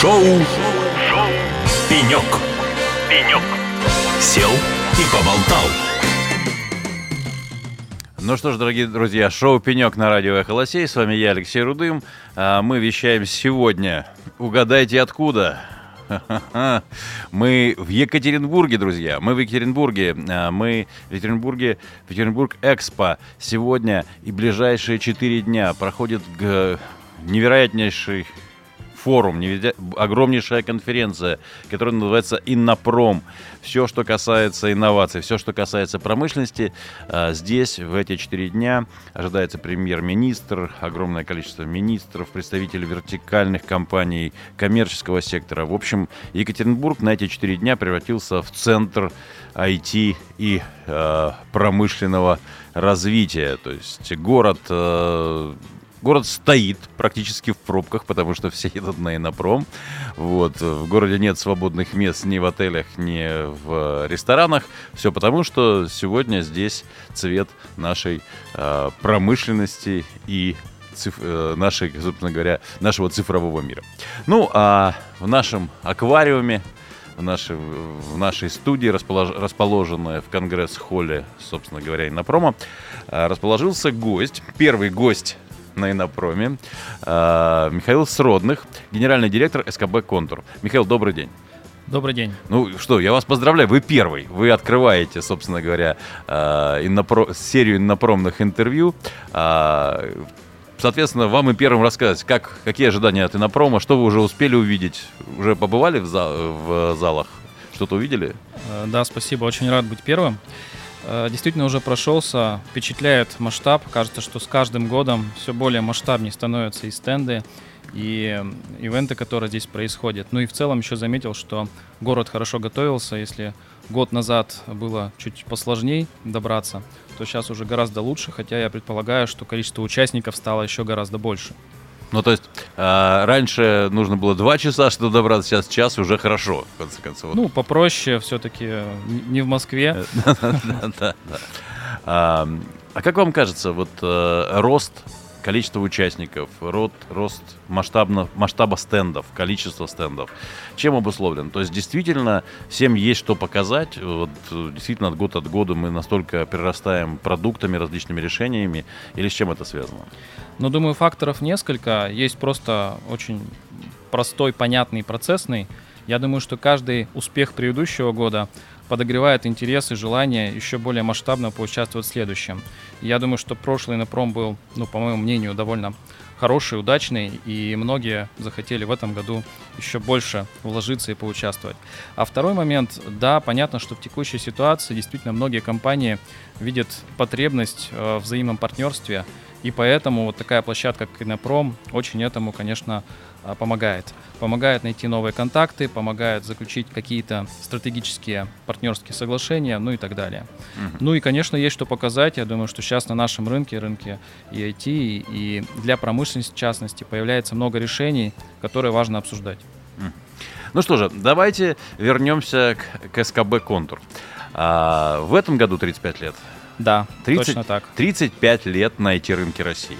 Шоу, Шоу. «Пенек». «Пенек». Сел и поболтал. Ну что ж, дорогие друзья, шоу «Пенек» на радио «Эхо Лосей». С вами я, Алексей Рудым. А Мы вещаем сегодня. Угадайте, откуда? Мы в Екатеринбурге, друзья. Мы в Екатеринбурге. А, Мы в Екатеринбурге, Екатеринбург Экспо. Сегодня и ближайшие четыре дня проходит невероятнейший форум, невидя- огромнейшая конференция, которая называется «Иннопром». Все, что касается инноваций, все, что касается промышленности, а, здесь в эти четыре дня ожидается премьер-министр, огромное количество министров, представителей вертикальных компаний, коммерческого сектора. В общем, Екатеринбург на эти четыре дня превратился в центр IT и э, промышленного развития. То есть город э, Город стоит практически в пробках, потому что все едут на инопром. Вот. В городе нет свободных мест ни в отелях, ни в ресторанах. Все потому, что сегодня здесь цвет нашей э, промышленности и циф- э, нашей, собственно говоря, нашего цифрового мира. Ну, а в нашем аквариуме в нашей, в нашей студии, располож, расположенная в Конгресс-холле, собственно говоря, Иннопрома, э, расположился гость, первый гость на Иннопроме, э, Михаил Сродных, генеральный директор СКБ «Контур». Михаил, добрый день. Добрый день. Ну что, я вас поздравляю, вы первый. Вы открываете, собственно говоря, э, иннопро- серию иннопромных интервью. А, Соответственно, вам и первым рассказать, как, какие ожидания от иннопрома, что вы уже успели увидеть. Уже побывали в, за- в залах? Что-то увидели? Э, Да, спасибо, очень рад быть первым. Э, Действительно уже прошелся, впечатляет масштаб. Кажется, что с каждым годом все более масштабнее становятся и стенды, и ивенты, которые здесь происходят. Ну и в целом еще заметил, что город хорошо готовился. Если год назад было чуть посложнее добраться, то сейчас уже гораздо лучше, хотя я предполагаю, что количество участников стало еще гораздо больше. Ну, то есть, э, раньше нужно было два часа, чтобы добраться, сейчас час уже хорошо, в конце концов. Ну, попроще все-таки не в Москве. Да, да, да. А а как вам кажется, вот э, рост количества участников, рот, рост масштабно, масштаба стендов, количество стендов, чем обусловлен? То есть действительно всем есть что показать. Вот, действительно от года от года мы настолько перерастаем продуктами, различными решениями, или с чем это связано? Но думаю, факторов несколько. Есть просто очень простой, понятный, процессный. Я думаю, что каждый успех предыдущего года подогревает интерес и желание еще более масштабно поучаствовать в следующем. Я думаю, что прошлый напром был, ну, по моему мнению, довольно хороший, удачный, и многие захотели в этом году еще больше вложиться и поучаствовать. А второй момент, да, понятно, что в текущей ситуации действительно многие компании видят потребность э, в взаимном партнерстве, и поэтому вот такая площадка, как Инопром, очень этому, конечно, а, помогает. Помогает найти новые контакты, помогает заключить какие-то стратегические партнерские соглашения, ну и так далее. Ну и, конечно, есть что показать. Я думаю, что сейчас на нашем рынке, рынке и IT, и для промышленности, в частности, появляется много решений, которые важно обсуждать. Ну что же, давайте вернемся к, к СКБ «Контур». А, в этом году 35 лет. Да, 30 точно так. 35 лет на IT-рынке России.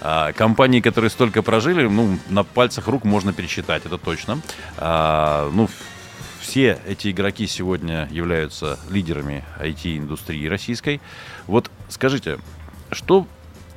А, компании, которые столько прожили, ну, на пальцах рук можно пересчитать, это точно. А, ну, все эти игроки сегодня являются лидерами IT-индустрии российской. Вот скажите, что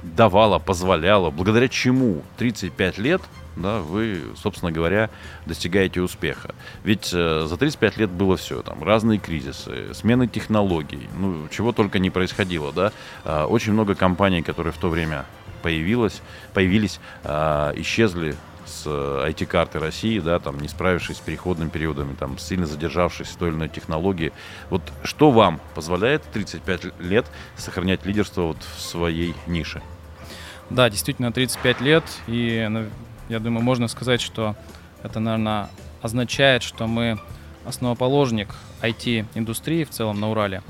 давало, позволяло, благодаря чему 35 лет да, вы, собственно говоря, достигаете успеха. Ведь э, за 35 лет было все, там, разные кризисы, смены технологий, ну, чего только не происходило, да. А, очень много компаний, которые в то время появилось, появились, а, исчезли с IT-карты России, да, там, не справившись с переходными периодами, там, сильно задержавшись в той или иной технологии. Вот что вам позволяет 35 лет сохранять лидерство вот в своей нише? Да, действительно, 35 лет, и ну, я думаю, можно сказать, что это, наверное, означает, что мы основоположник IT-индустрии в целом на Урале.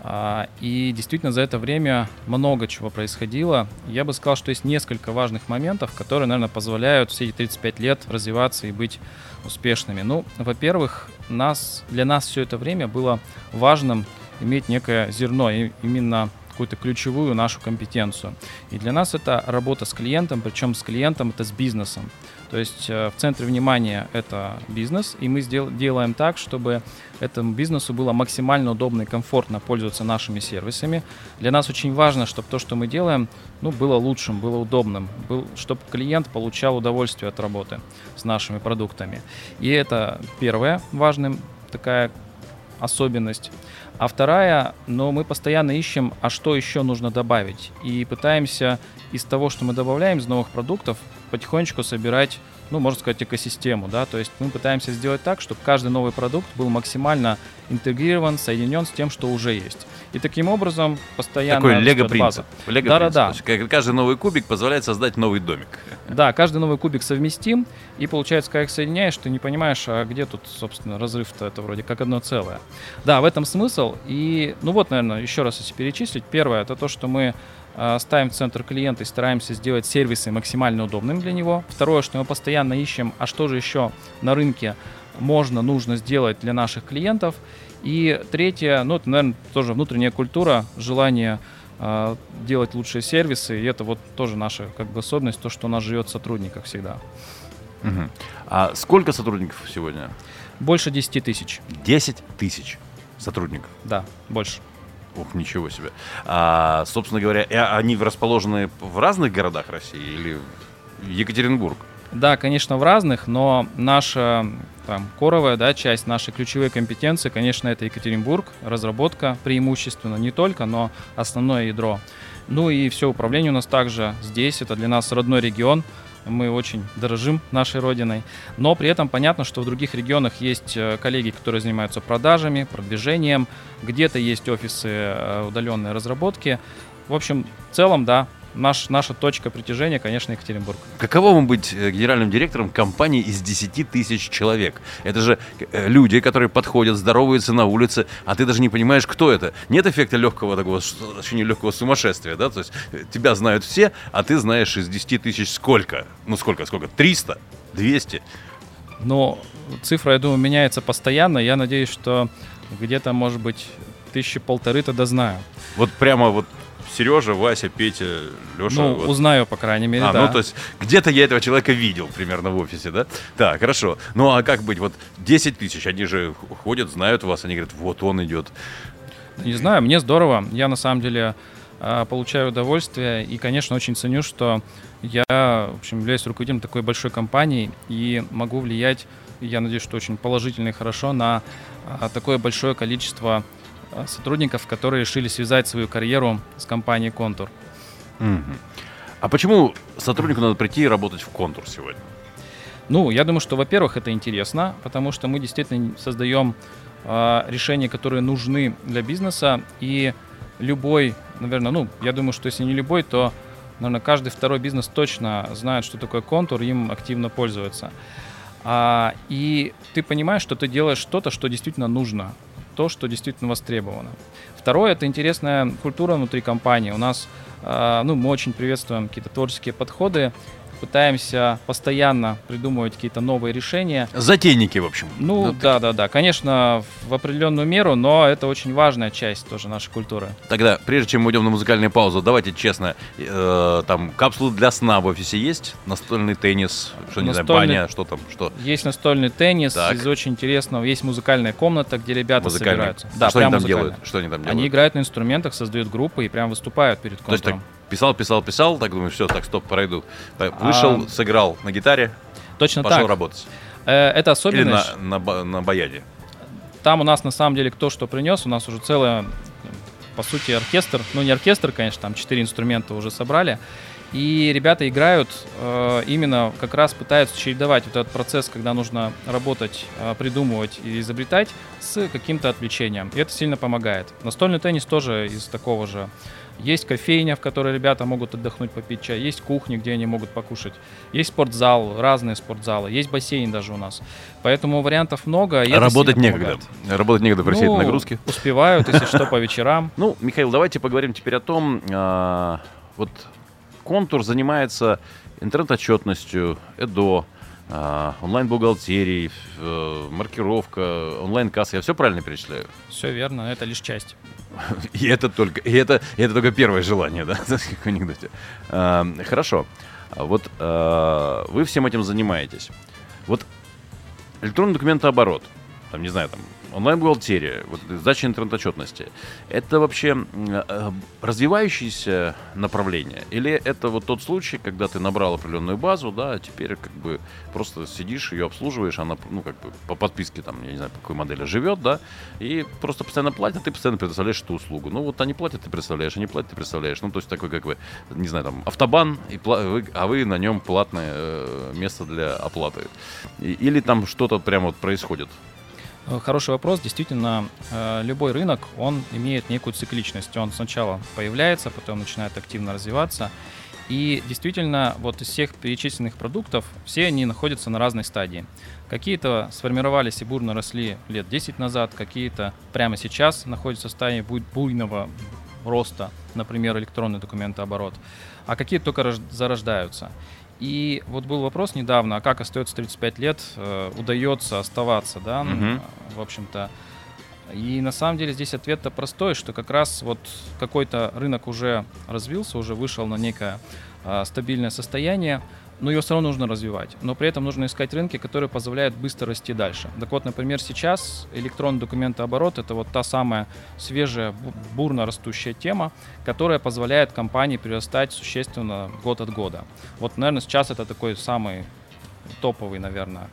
А, И действительно за это время много чего происходило. Я бы сказал, что есть несколько важных моментов, которые, наверное, позволяют все эти 35 лет развиваться и быть успешными. Ну, во-первых, нас, для нас все это время было важным иметь некое зерно, и именно какую-то ключевую нашу компетенцию. И для нас это работа с клиентом, причем с клиентом это с бизнесом. То есть э, в центре внимания это бизнес, и мы сдел- делаем так, чтобы этому бизнесу было максимально удобно и комфортно пользоваться нашими сервисами. Для нас очень важно, чтобы то, что мы делаем, ну, было лучшим, было удобным, был, чтобы клиент получал удовольствие от работы с нашими продуктами. И это первая важная такая особенность. А вторая, но мы постоянно ищем, а что еще нужно добавить. И пытаемся из того, что мы добавляем из новых продуктов, потихонечку собирать, ну, можно сказать, экосистему, да, то есть мы пытаемся сделать так, чтобы каждый новый продукт был максимально интегрирован, соединен с тем, что уже есть. И таким образом постоянно... Такой лего растет база. принцип. Лего. То есть как- Каждый новый кубик позволяет создать новый домик. Да, каждый новый кубик совместим, и получается, когда их соединяешь, ты не понимаешь, а где тут, собственно, разрыв-то это вроде как одно целое. Да, в этом смысл. И, ну вот, наверное, еще раз если перечислить. Первое, это то, что мы ставим в центр клиента и стараемся сделать сервисы максимально удобными для него. Второе, что мы постоянно ищем, а что же еще на рынке можно, нужно сделать для наших клиентов. И третье, ну, это, наверное, тоже внутренняя культура, желание э, делать лучшие сервисы. И это вот тоже наша как бы особенность, то, что у нас живет в сотрудниках всегда. Мгм. А сколько сотрудников сегодня? Больше 10 тысяч. 10 тысяч сотрудников. Да, больше. Ух, ничего себе. А, собственно говоря, э, они расположены в разных городах России или Екатеринбург? Да, конечно, в разных, но наша там, коровая да, часть, наши ключевые компетенции, конечно, это Екатеринбург, разработка преимущественно, не только, но основное ядро. Ну и все управление у нас также здесь, это для нас родной регион, мы очень дорожим нашей родиной, но при этом понятно, что в других регионах есть э, коллеги, которые занимаются продажами, продвижением, где-то есть офисы э, удаленной разработки. В общем, в целом, да, наш, наша точка притяжения, конечно, Екатеринбург. Каково вам быть э, генеральным директором компании из 10 тысяч человек? Это же э, люди, которые подходят, здороваются на улице, а ты даже не понимаешь, кто это. Нет эффекта легкого такого, ощущения легкого сумасшествия, да? То есть э, тебя знают все, а ты знаешь из 10 тысяч сколько? Ну сколько, сколько? 300? 200? Но цифра, я думаю, меняется постоянно. Я надеюсь, что где-то, может быть, тысячи полторы тогда знаю. Вот прямо вот Сережа, Вася, Петя, Леша. ну, вот. узнаю, по крайней мере, А, да. ну то есть где-то я этого человека видел примерно в офисе, да? Так, хорошо. Ну а как быть? Вот 10 тысяч, они же ходят, знают вас, они говорят, вот он идет. Не знаю, мне здорово. Я на самом деле а, получаю удовольствие и, конечно, очень ценю, что я, в общем, являюсь руководителем такой большой компании и могу влиять, я надеюсь, что очень положительно и хорошо на а, такое большое количество сотрудников, которые решили связать свою карьеру с компанией Контур. Мгм. А почему сотруднику надо прийти и работать в контур сегодня? Ну, я думаю, что, во-первых, это интересно, потому что мы действительно создаем а, решения, которые нужны для бизнеса, и любой, наверное, ну, я думаю, что если не любой, то, наверное, каждый второй бизнес точно знает, что такое контур, им активно пользуется. А, и ты понимаешь, что ты делаешь что-то, что действительно нужно, то, что действительно востребовано. Второе, это интересная культура внутри компании. У нас, а, ну, мы очень приветствуем какие-то творческие подходы, пытаемся постоянно придумывать какие-то новые решения. Затейники, в общем. Ну, да, да, да. Конечно, в определенную меру, но это очень важная часть тоже нашей культуры. Тогда, прежде чем мы уйдем на музыкальную паузу, давайте честно, э, там капсулы для сна в офисе есть? Настольный теннис, что не знаю, Настольный- баня, что там, что? Есть настольный теннис, Так. из очень интересного. Есть музыкальная комната, где ребята Музыкальный. собираются. А что они там делают? Что они там Они делают? играют на инструментах, создают группы и прям выступают перед То есть так контуром. Писал, писал, писал, так думаю, все, так, стоп, пройду. Так, Вышел, А, сыграл на гитаре, Точно пошел так. работать. Э, это Или особенность. на, на, ба- на баяне. Там у нас на самом деле кто что принес, у нас уже целая, по сути, оркестр. Ну, не оркестр, конечно, там четыре инструмента уже собрали. И ребята играют э, именно, как раз пытаются чередовать вот этот процесс, когда нужно работать, э, придумывать и изобретать с каким-то отвлечением. И это сильно помогает. Настольный теннис тоже из такого же. Есть кофейня, в которой ребята могут отдохнуть, попить чай. Есть кухни, где они могут покушать. Есть спортзал, разные спортзалы. Есть бассейн даже у нас. Поэтому вариантов много. и Работать некогда. помогает. Работать некогда при всей этой Ну, нагрузке. Успевают, если что, по вечерам. Ну, Михаил, давайте поговорим теперь о том, а, вот контур занимается интернет-отчетностью, ЭДО, а, онлайн-бухгалтерии, э, маркировка, онлайн-касса. Я все правильно перечисляю? Все верно, это лишь часть. И это только, и это, и это только первое желание, да, как в анекдоте. А, хорошо. Вот а, вы всем этим занимаетесь. Вот электронный документооборот, там, не знаю, там, онлайн-бухгалтерия, вот, сдача интернет-отчетности, это вообще э, развивающееся направление? Или это вот тот случай, когда ты набрал определенную базу, да, а теперь как бы просто сидишь, ее обслуживаешь, она, ну, как бы по подписке, там, я не знаю, по какой модели живет, да, и просто постоянно платят, ты постоянно предоставляешь эту услугу. Ну, вот они платят, ты представляешь, они платят, ты представляешь. Ну, то есть такой, как вы, не знаю, там, автобан, и вы, а вы на нем платное э, место для оплаты. И, или там что-то прямо вот происходит хороший вопрос. Действительно, э, любой рынок, он имеет некую цикличность. Он сначала появляется, потом начинает активно развиваться. И действительно, вот из всех перечисленных продуктов, все они находятся на разной стадии. Какие-то сформировались и бурно росли лет 10 назад, какие-то прямо сейчас находятся в стадии буйного роста, например, электронный документооборот, а какие-то только зарождаются. И вот был вопрос недавно, а как остается 35 лет, э, удается оставаться, да, Мгм. в общем-то. И на самом деле здесь ответ-то простой, что как раз вот какой-то рынок уже развился, уже вышел на некое э, стабильное состояние, но ее все равно нужно развивать. Но при этом нужно искать рынки, которые позволяют быстро расти дальше. Так вот, например, сейчас электронный документооборот — это вот та самая свежая, бу- бурно растущая тема, которая позволяет компании прирастать существенно год от года. Вот, наверное, сейчас это такой самый топовый, наверное.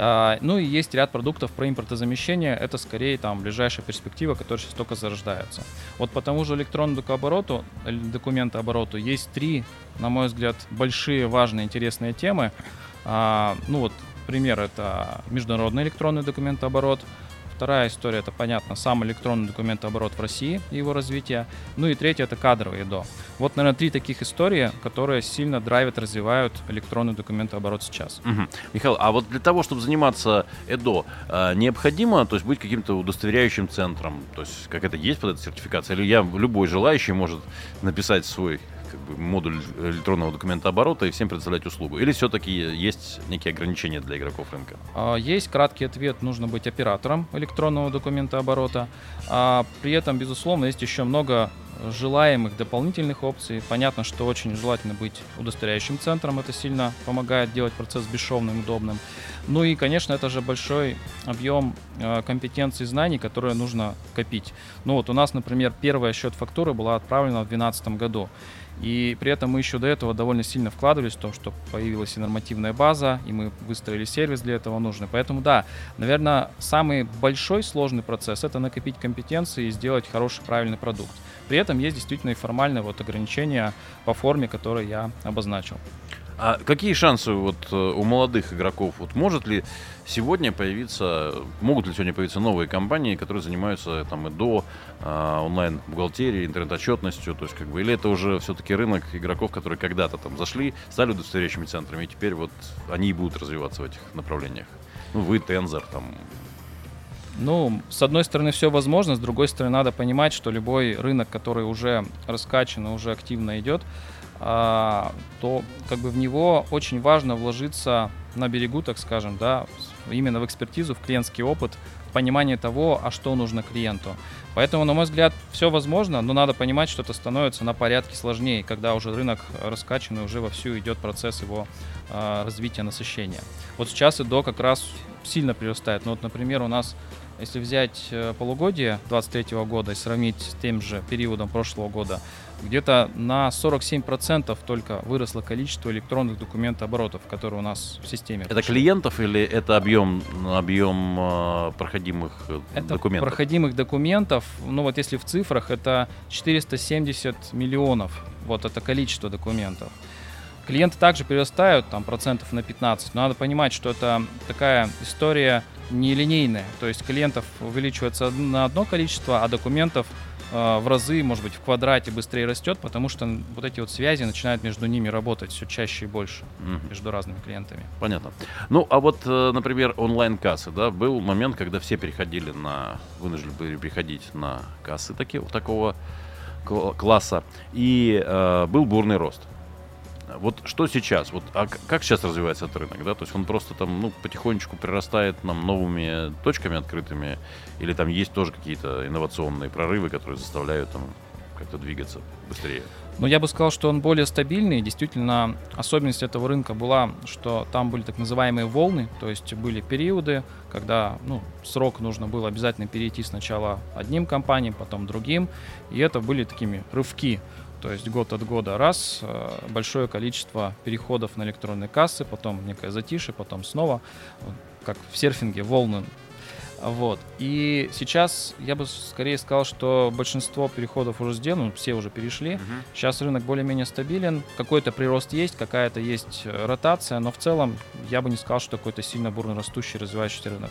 А, Ну и есть ряд продуктов про импортозамещение. Это скорее там ближайшая перспектива, которая сейчас только зарождается. Вот по тому же электронному докуобороту, э, документообороту есть три, на мой взгляд, большие, важные, интересные темы. А, Ну вот пример это международный электронный документооборот, Вторая история, это, понятно, сам электронный документооборот в России и его развитие. Ну и третья, это кадровый ЭДО. Вот, наверное, три таких истории, которые сильно драйвят, развивают электронный документооборот сейчас. Мгм. Михаил, а вот для того, чтобы заниматься ЭДО, э, необходимо то есть, быть каким-то удостоверяющим центром? То есть, как это есть под этой сертификацией? Или я, любой желающий может написать свой как бы, модуль электронного документа оборота и всем предоставлять услугу? Или все-таки есть некие ограничения для игроков рынка? А, Есть краткий ответ, нужно быть оператором электронного документа оборота. А при этом, безусловно, есть еще много желаемых дополнительных опций. Понятно, что очень желательно быть удостоверяющим центром, это сильно помогает делать процесс бесшовным, удобным. Ну и, конечно, это же большой объем э, компетенций и знаний, которые нужно копить. Ну вот у нас, например, первая счет фактуры была отправлена в 2012 году. И при этом мы еще до этого довольно сильно вкладывались в том, что появилась и нормативная база, и мы выстроили сервис для этого нужный. Поэтому да, наверное, самый большой сложный процесс это накопить компетенции и сделать хороший, правильный продукт. При этом есть действительно и формальные вот ограничения по форме, которые я обозначил. А какие шансы вот э, у молодых игроков? Вот может ли сегодня появиться, могут ли сегодня появиться новые компании, которые занимаются там и до а, онлайн-бухгалтерией, интернет-отчетностью, то есть как бы, или это уже все-таки рынок игроков, которые когда-то там зашли, стали удостоверяющими центрами, и теперь вот они и будут развиваться в этих направлениях? Ну, вы, Тензор, там, Ну, с одной стороны, все возможно, с другой стороны, надо понимать, что любой рынок, который уже раскачан и уже активно идет, то как бы в него очень важно вложиться на берегу, так скажем, да, именно в экспертизу, в клиентский опыт, понимание того, а что нужно клиенту. Поэтому, на мой взгляд, все возможно, но надо понимать, что это становится на порядке сложнее, когда уже рынок раскачан и уже вовсю идет процесс его а, развития, насыщения. Вот сейчас и до как раз сильно прирастает. Ну вот, например, у нас если взять э, полугодие 23 года и сравнить с тем же периодом прошлого года, где-то на 47% только выросло количество электронных документооборотов, которые у нас в системе. это пришли. клиентов или это объем, объем э, проходимых э, Это документов? проходимых документов, ну вот если в цифрах, это 470 миллионов, вот это количество документов. Клиенты также прирастают там процентов на 15, но надо понимать, что это такая история нелинейная, то есть клиентов увеличивается на одно количество, а документов в разы, может быть, в квадрате быстрее растет, потому что вот эти вот связи начинают между ними работать все чаще и больше Мгм. между разными клиентами. Понятно. Ну, а вот, э, например, онлайн-кассы, да, был момент, когда все переходили на, вынуждены были переходить на кассы такие, такого кла- класса, и э, был бурный рост. Вот что сейчас? Вот, а как сейчас развивается этот рынок? Да? То есть он просто там ну, потихонечку прирастает нам новыми точками открытыми? Или там есть тоже какие-то инновационные прорывы, которые заставляют там как-то двигаться быстрее? Но я бы сказал, что он более стабильный. Действительно, особенность этого рынка была, что там были так называемые волны, то есть были периоды, когда ну, срок нужно было обязательно перейти сначала одним компаниям, потом другим, и это были такими рывки. То есть год от года раз, э, большое количество переходов на электронные кассы, потом некое затишье, потом снова, как в серфинге, волны вот. И сейчас я бы скорее сказал, что большинство переходов уже сделано, все уже перешли. Угу. Сейчас рынок более-менее стабилен. Какой-то прирост есть, какая-то есть э, ротация, но в целом я бы не сказал, что какой-то сильно бурно растущий, развивающийся рынок.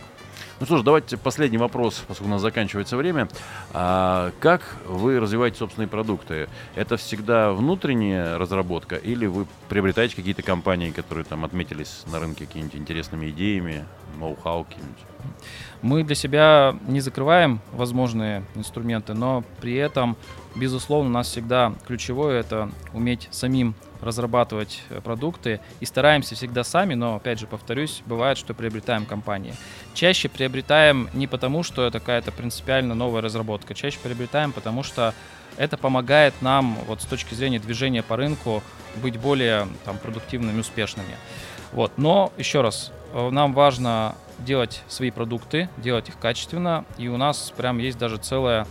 Ну что ж, давайте последний вопрос, поскольку у нас заканчивается время. А как вы развиваете собственные продукты? Это всегда внутренняя разработка или вы приобретаете какие-то компании, которые там отметились на рынке какими-нибудь интересными идеями, ноу-хау какими-нибудь? Мы для себя не закрываем возможные инструменты, но при этом, безусловно, у нас всегда ключевое это уметь самим разрабатывать э, продукты и стараемся всегда сами, но опять же повторюсь, бывает, что приобретаем компании. Чаще приобретаем не потому, что это какая-то принципиально новая разработка, чаще приобретаем, потому что это помогает нам вот с точки зрения движения по рынку быть более там, продуктивными, успешными. Вот. Но еще раз, э, нам важно делать свои продукты, делать их качественно, и у нас прям есть даже целая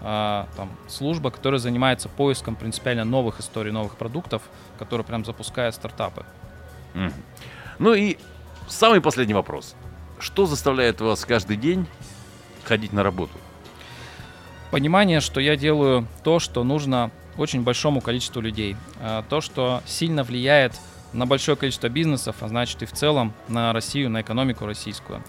э, там, служба, которая занимается поиском принципиально новых историй, новых продуктов, которая прям запускает стартапы. Mm. Ну и самый последний вопрос. Что заставляет вас каждый день ходить на работу? Понимание, что я делаю то, что нужно очень большому количеству людей. Э, то, что сильно влияет на большое количество бизнесов, а значит и в целом на Россию, на экономику российскую.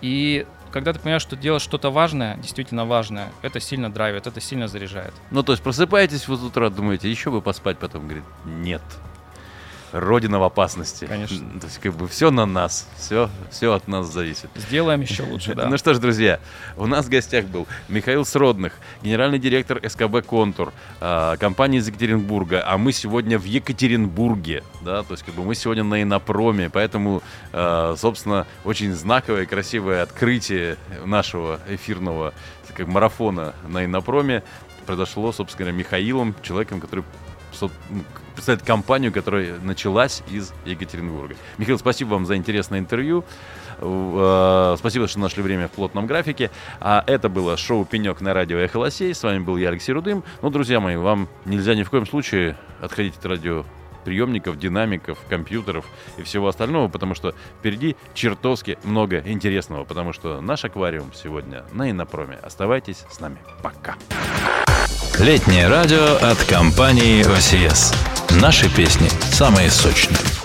И когда ты понимаешь, что делаешь что-то важное, действительно важное, это сильно драйвит, это сильно заряжает. Ну, то есть просыпаетесь вы с утра, думаете, еще бы поспать, потом говорит, нет, Родина в опасности. Конечно. То есть, как бы все на нас, все, все от нас зависит. Сделаем еще лучше, да. Ну что ж, друзья, у нас в гостях был Михаил Сродных, генеральный директор СКБ «Контур», а, компании из Екатеринбурга, а мы сегодня в Екатеринбурге, да, то есть как бы мы сегодня на Инопроме, поэтому, а, собственно, очень знаковое и красивое открытие нашего эфирного как марафона на Инопроме произошло, собственно, Михаилом, человеком, который представляет компанию, которая началась из Екатеринбурга. Михаил, спасибо вам за интересное интервью. Э, спасибо, что нашли время в плотном графике. А это было шоу «Пенек» на радио «Эхо Лосей». С вами был я, Алексей Рудым. Ну, друзья мои, вам нельзя ни в коем случае отходить от радио приемников, динамиков, компьютеров и всего остального, потому что впереди чертовски много интересного, потому что наш аквариум сегодня на Инопроме. Оставайтесь с нами. Пока. Летнее радио от компании ОСИС. Наши песни самые сочные.